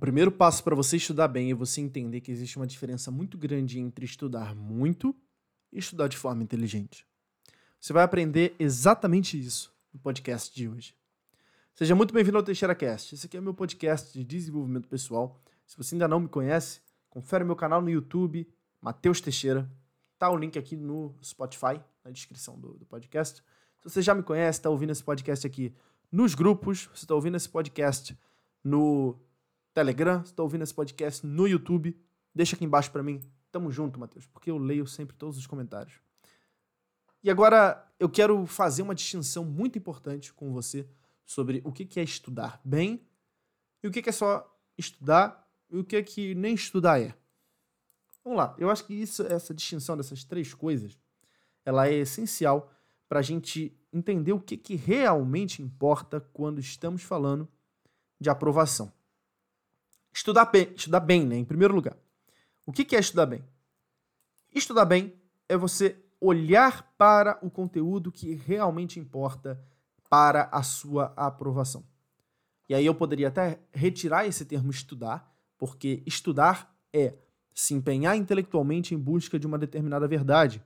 primeiro passo para você estudar bem é você entender que existe uma diferença muito grande entre estudar muito e estudar de forma inteligente. Você vai aprender exatamente isso no podcast de hoje. Seja muito bem-vindo ao Teixeira Cast. Esse aqui é meu podcast de desenvolvimento pessoal. Se você ainda não me conhece, confere meu canal no YouTube, Matheus Teixeira. Tá o link aqui no Spotify, na descrição do, do podcast. Se você já me conhece, está ouvindo esse podcast aqui nos grupos, você está ouvindo esse podcast no Telegram, você está ouvindo esse podcast no YouTube, deixa aqui embaixo para mim. Tamo junto, Matheus, porque eu leio sempre todos os comentários. E agora eu quero fazer uma distinção muito importante com você sobre o que é estudar bem e o que é só estudar e o que é que nem estudar é. Vamos lá, eu acho que isso, essa distinção dessas três coisas, ela é essencial para a gente entender o que, que realmente importa quando estamos falando de aprovação. Estudar bem, estudar bem, né? Em primeiro lugar. O que, é estudar bem? Estudar bem é você olhar para o conteúdo que realmente importa para a sua aprovação. E aí eu poderia até retirar esse termo estudar, porque estudar é se empenhar intelectualmente em busca de uma determinada verdade,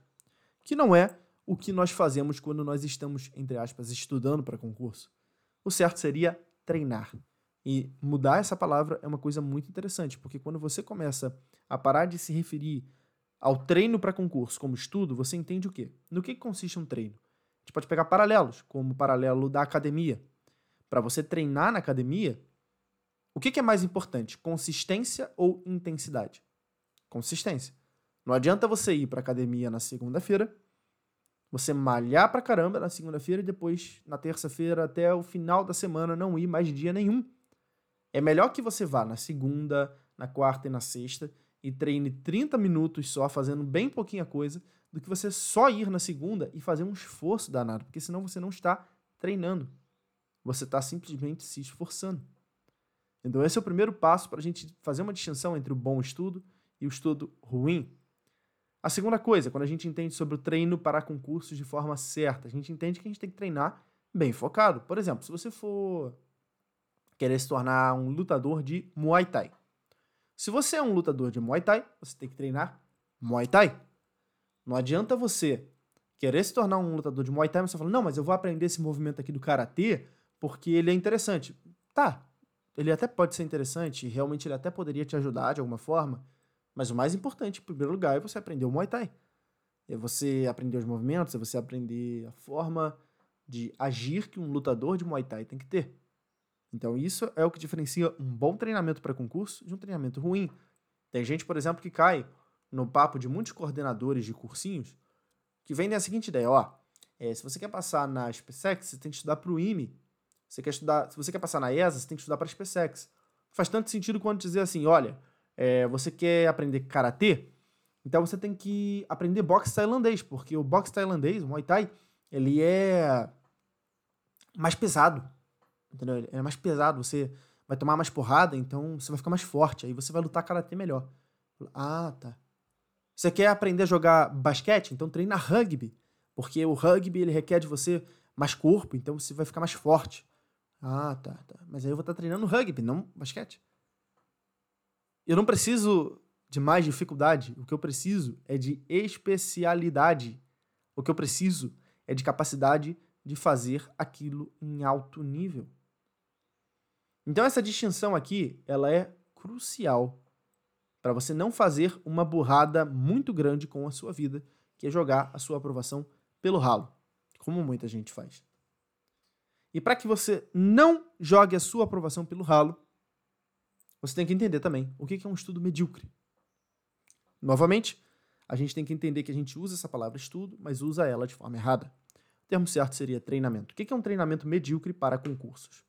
que não é o que nós fazemos quando nós estamos, entre aspas, estudando para concurso. O certo seria treinar. E mudar essa palavra é uma coisa muito interessante, porque quando você começa a parar de se referir ao treino para concurso como estudo, você entende o quê? No que consiste um treino? A gente pode pegar paralelos, como o paralelo da academia. Para você treinar na academia, o que é mais importante, consistência ou intensidade? Consistência. Não adianta você ir para academia na segunda-feira, você malhar pra caramba na segunda-feira e depois na terça-feira até o final da semana não ir mais dia nenhum. É melhor que você vá na segunda, na quarta e na sexta e treine 30 minutos só, fazendo bem pouquinha coisa, do que você só ir na segunda e fazer um esforço danado, porque senão você não está treinando. Você está simplesmente se esforçando. Então, esse é o primeiro passo para a gente fazer uma distinção entre o bom estudo e o estudo ruim. A segunda coisa, quando a gente entende sobre o treino para concursos de forma certa, a gente entende que a gente tem que treinar bem focado. Por exemplo, se você for querer se tornar um lutador de Muay Thai. Se você é um lutador de Muay Thai, você tem que treinar Muay Thai. Não adianta você querer se tornar um lutador de Muay Thai, mas você fala, não, mas eu vou aprender esse movimento aqui do Karatê porque ele é interessante. Tá, ele até pode ser interessante, realmente ele até poderia te ajudar de alguma forma, mas o mais importante, em primeiro lugar, é você aprender o Muay Thai. É você aprender os movimentos, é você aprender a forma de agir que um lutador de Muay Thai tem que ter. Então, isso é o que diferencia um bom treinamento para concurso de um treinamento ruim. Tem gente, por exemplo, que cai no papo de muitos coordenadores de cursinhos que vendem a seguinte ideia: ó, é, se você quer passar na SpaceX, você tem que estudar para o IME. Você quer estudar, se você quer passar na ESA, você tem que estudar para a SpaceX. Faz tanto sentido quanto dizer assim: olha, é, você quer aprender karatê? Então você tem que aprender boxe tailandês, porque o boxe tailandês, o Muay Thai, ele é mais pesado. Entendeu? É mais pesado, você vai tomar mais porrada, então você vai ficar mais forte, aí você vai lutar karatê melhor. Ah, tá. Você quer aprender a jogar basquete? Então treina rugby, porque o rugby ele requer de você mais corpo, então você vai ficar mais forte. Ah, tá, tá. Mas aí eu vou estar treinando rugby, não basquete. Eu não preciso de mais dificuldade. O que eu preciso é de especialidade. O que eu preciso é de capacidade de fazer aquilo em alto nível. Então essa distinção aqui, ela é crucial para você não fazer uma burrada muito grande com a sua vida, que é jogar a sua aprovação pelo ralo, como muita gente faz. E para que você não jogue a sua aprovação pelo ralo, você tem que entender também o que é um estudo medíocre. Novamente, a gente tem que entender que a gente usa essa palavra estudo, mas usa ela de forma errada. O termo certo seria treinamento. O que é um treinamento medíocre para concursos?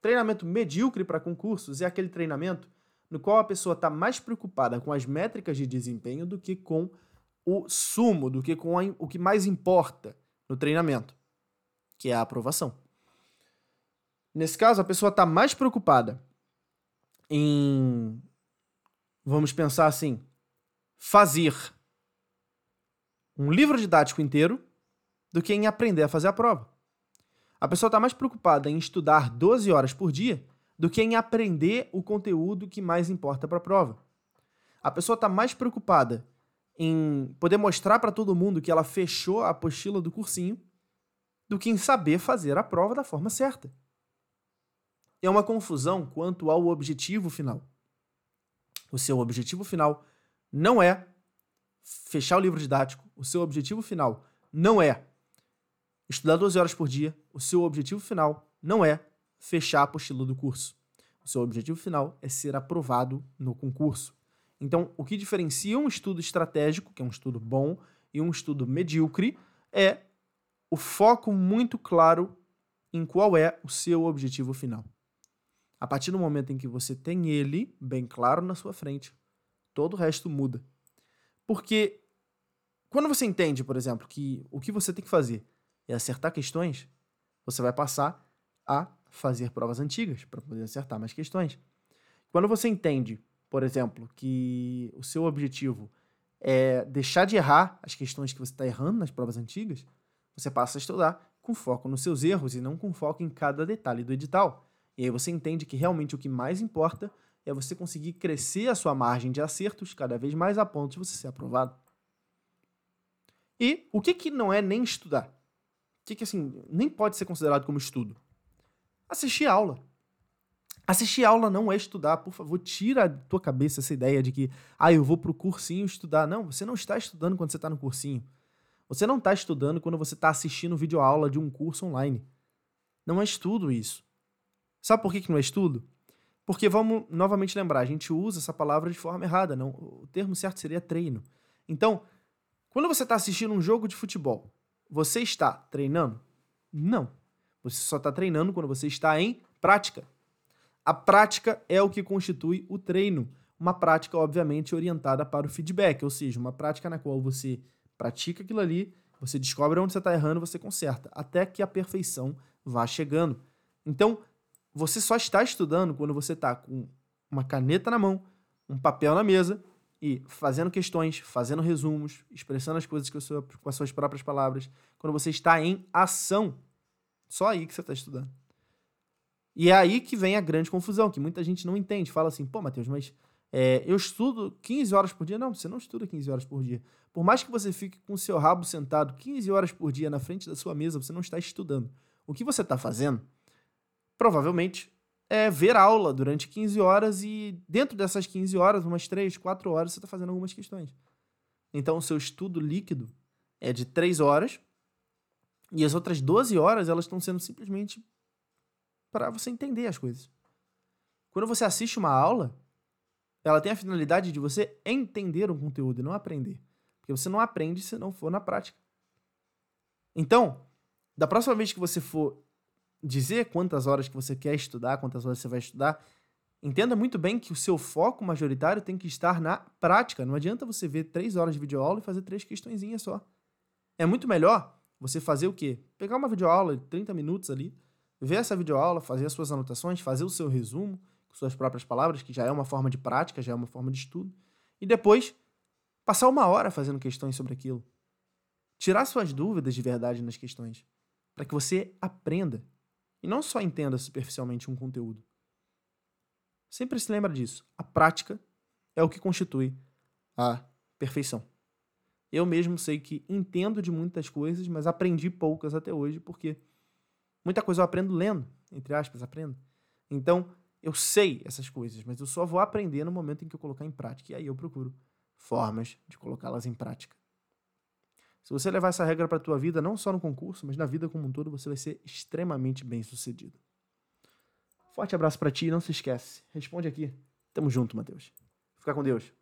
Treinamento medíocre para concursos é aquele treinamento no qual a pessoa está mais preocupada com as métricas de desempenho do que com o sumo, do que com a, o que mais importa no treinamento, que é a aprovação. Nesse caso, a pessoa está mais preocupada em, vamos pensar assim, fazer um livro didático inteiro do que em aprender a fazer a prova. A pessoa está mais preocupada em estudar 12 horas por dia do que em aprender o conteúdo que mais importa para a prova. A pessoa está mais preocupada em poder mostrar para todo mundo que ela fechou a apostila do cursinho do que em saber fazer a prova da forma certa. É uma confusão quanto ao objetivo final. O seu objetivo final não é fechar o livro didático, o seu objetivo final não é estudar 12 horas por dia, o seu objetivo final não é fechar a apostila do curso. O seu objetivo final é ser aprovado no concurso. Então, o que diferencia um estudo estratégico, que é um estudo bom, e um estudo medíocre, é o foco muito claro em qual é o seu objetivo final. A partir do momento em que você tem ele bem claro na sua frente, todo o resto muda. Porque quando você entende, por exemplo, que o que você tem que fazer é acertar questões, você vai passar a fazer provas antigas para poder acertar mais questões. Quando você entende, por exemplo, que o seu objetivo é deixar de errar as questões que você está errando nas provas antigas, você passa a estudar com foco nos seus erros e não com foco em cada detalhe do edital. E aí você entende que realmente o que mais importa é você conseguir crescer a sua margem de acertos cada vez mais a ponto de você ser aprovado. E o que, que não é nem estudar? Que, que assim, nem pode ser considerado como estudo? Assistir aula. Assistir aula não é estudar, por favor, tira da tua cabeça essa ideia de que, ah, eu vou pro cursinho estudar. Não, você não está estudando quando você está no cursinho. Você não está estudando quando você está assistindo vídeo aula de um curso online. Não é estudo isso. Sabe por que, que não é estudo? Porque vamos novamente lembrar, a gente usa essa palavra de forma errada. Não, o termo certo seria treino. Então, quando você está assistindo um jogo de futebol, você está treinando? Não. Você só está treinando quando você está em prática. A prática é o que constitui o treino. Uma prática, obviamente, orientada para o feedback, ou seja, uma prática na qual você pratica aquilo ali, você descobre onde você está errando, você conserta, até que a perfeição vá chegando. Então, você só está estudando quando você está com uma caneta na mão, um papel na mesa e fazendo questões, fazendo resumos, expressando as coisas com, sua, com as suas próprias palavras, quando você está em ação. Só aí que você está estudando. E é aí que vem a grande confusão, que muita gente não entende. Fala assim, pô, Matheus, mas é, eu estudo 15 horas por dia. Não, você não estuda 15 horas por dia. Por mais que você fique com o seu rabo sentado 15 horas por dia na frente da sua mesa, você não está estudando. O que você está fazendo, provavelmente, é ver aula durante 15 horas e dentro dessas 15 horas, umas 3, 4 horas, você está fazendo algumas questões. Então, o seu estudo líquido é de 3 horas e as outras 12 horas, elas estão sendo simplesmente para você entender as coisas. Quando você assiste uma aula, ela tem a finalidade de você entender um conteúdo e não aprender. Porque você não aprende se não for na prática. Então, da próxima vez que você for dizer quantas horas que você quer estudar, quantas horas você vai estudar, entenda muito bem que o seu foco majoritário tem que estar na prática. Não adianta você ver três horas de videoaula e fazer três questõezinhas só. É muito melhor você fazer o quê? Pegar uma videoaula de 30 minutos ali, ver essa videoaula, fazer as suas anotações, fazer o seu resumo com suas próprias palavras, que já é uma forma de prática, já é uma forma de estudo, e depois passar uma hora fazendo questões sobre aquilo. Tirar suas dúvidas de verdade nas questões, para que você aprenda e não só entenda superficialmente um conteúdo. Sempre se lembra disso. A prática é o que constitui a perfeição. Eu mesmo sei que entendo de muitas coisas, mas aprendi poucas até hoje, porque muita coisa eu aprendo lendo, entre aspas, aprendo. Então, eu sei essas coisas, mas eu só vou aprender no momento em que eu colocar em prática. E aí eu procuro formas de colocá-las em prática. Se você levar essa regra para a tua vida, não só no concurso, mas na vida como um todo, você vai ser extremamente bem sucedido. Forte abraço para ti e não se esquece. Responde aqui. Tamo junto, Matheus. Fica com Deus.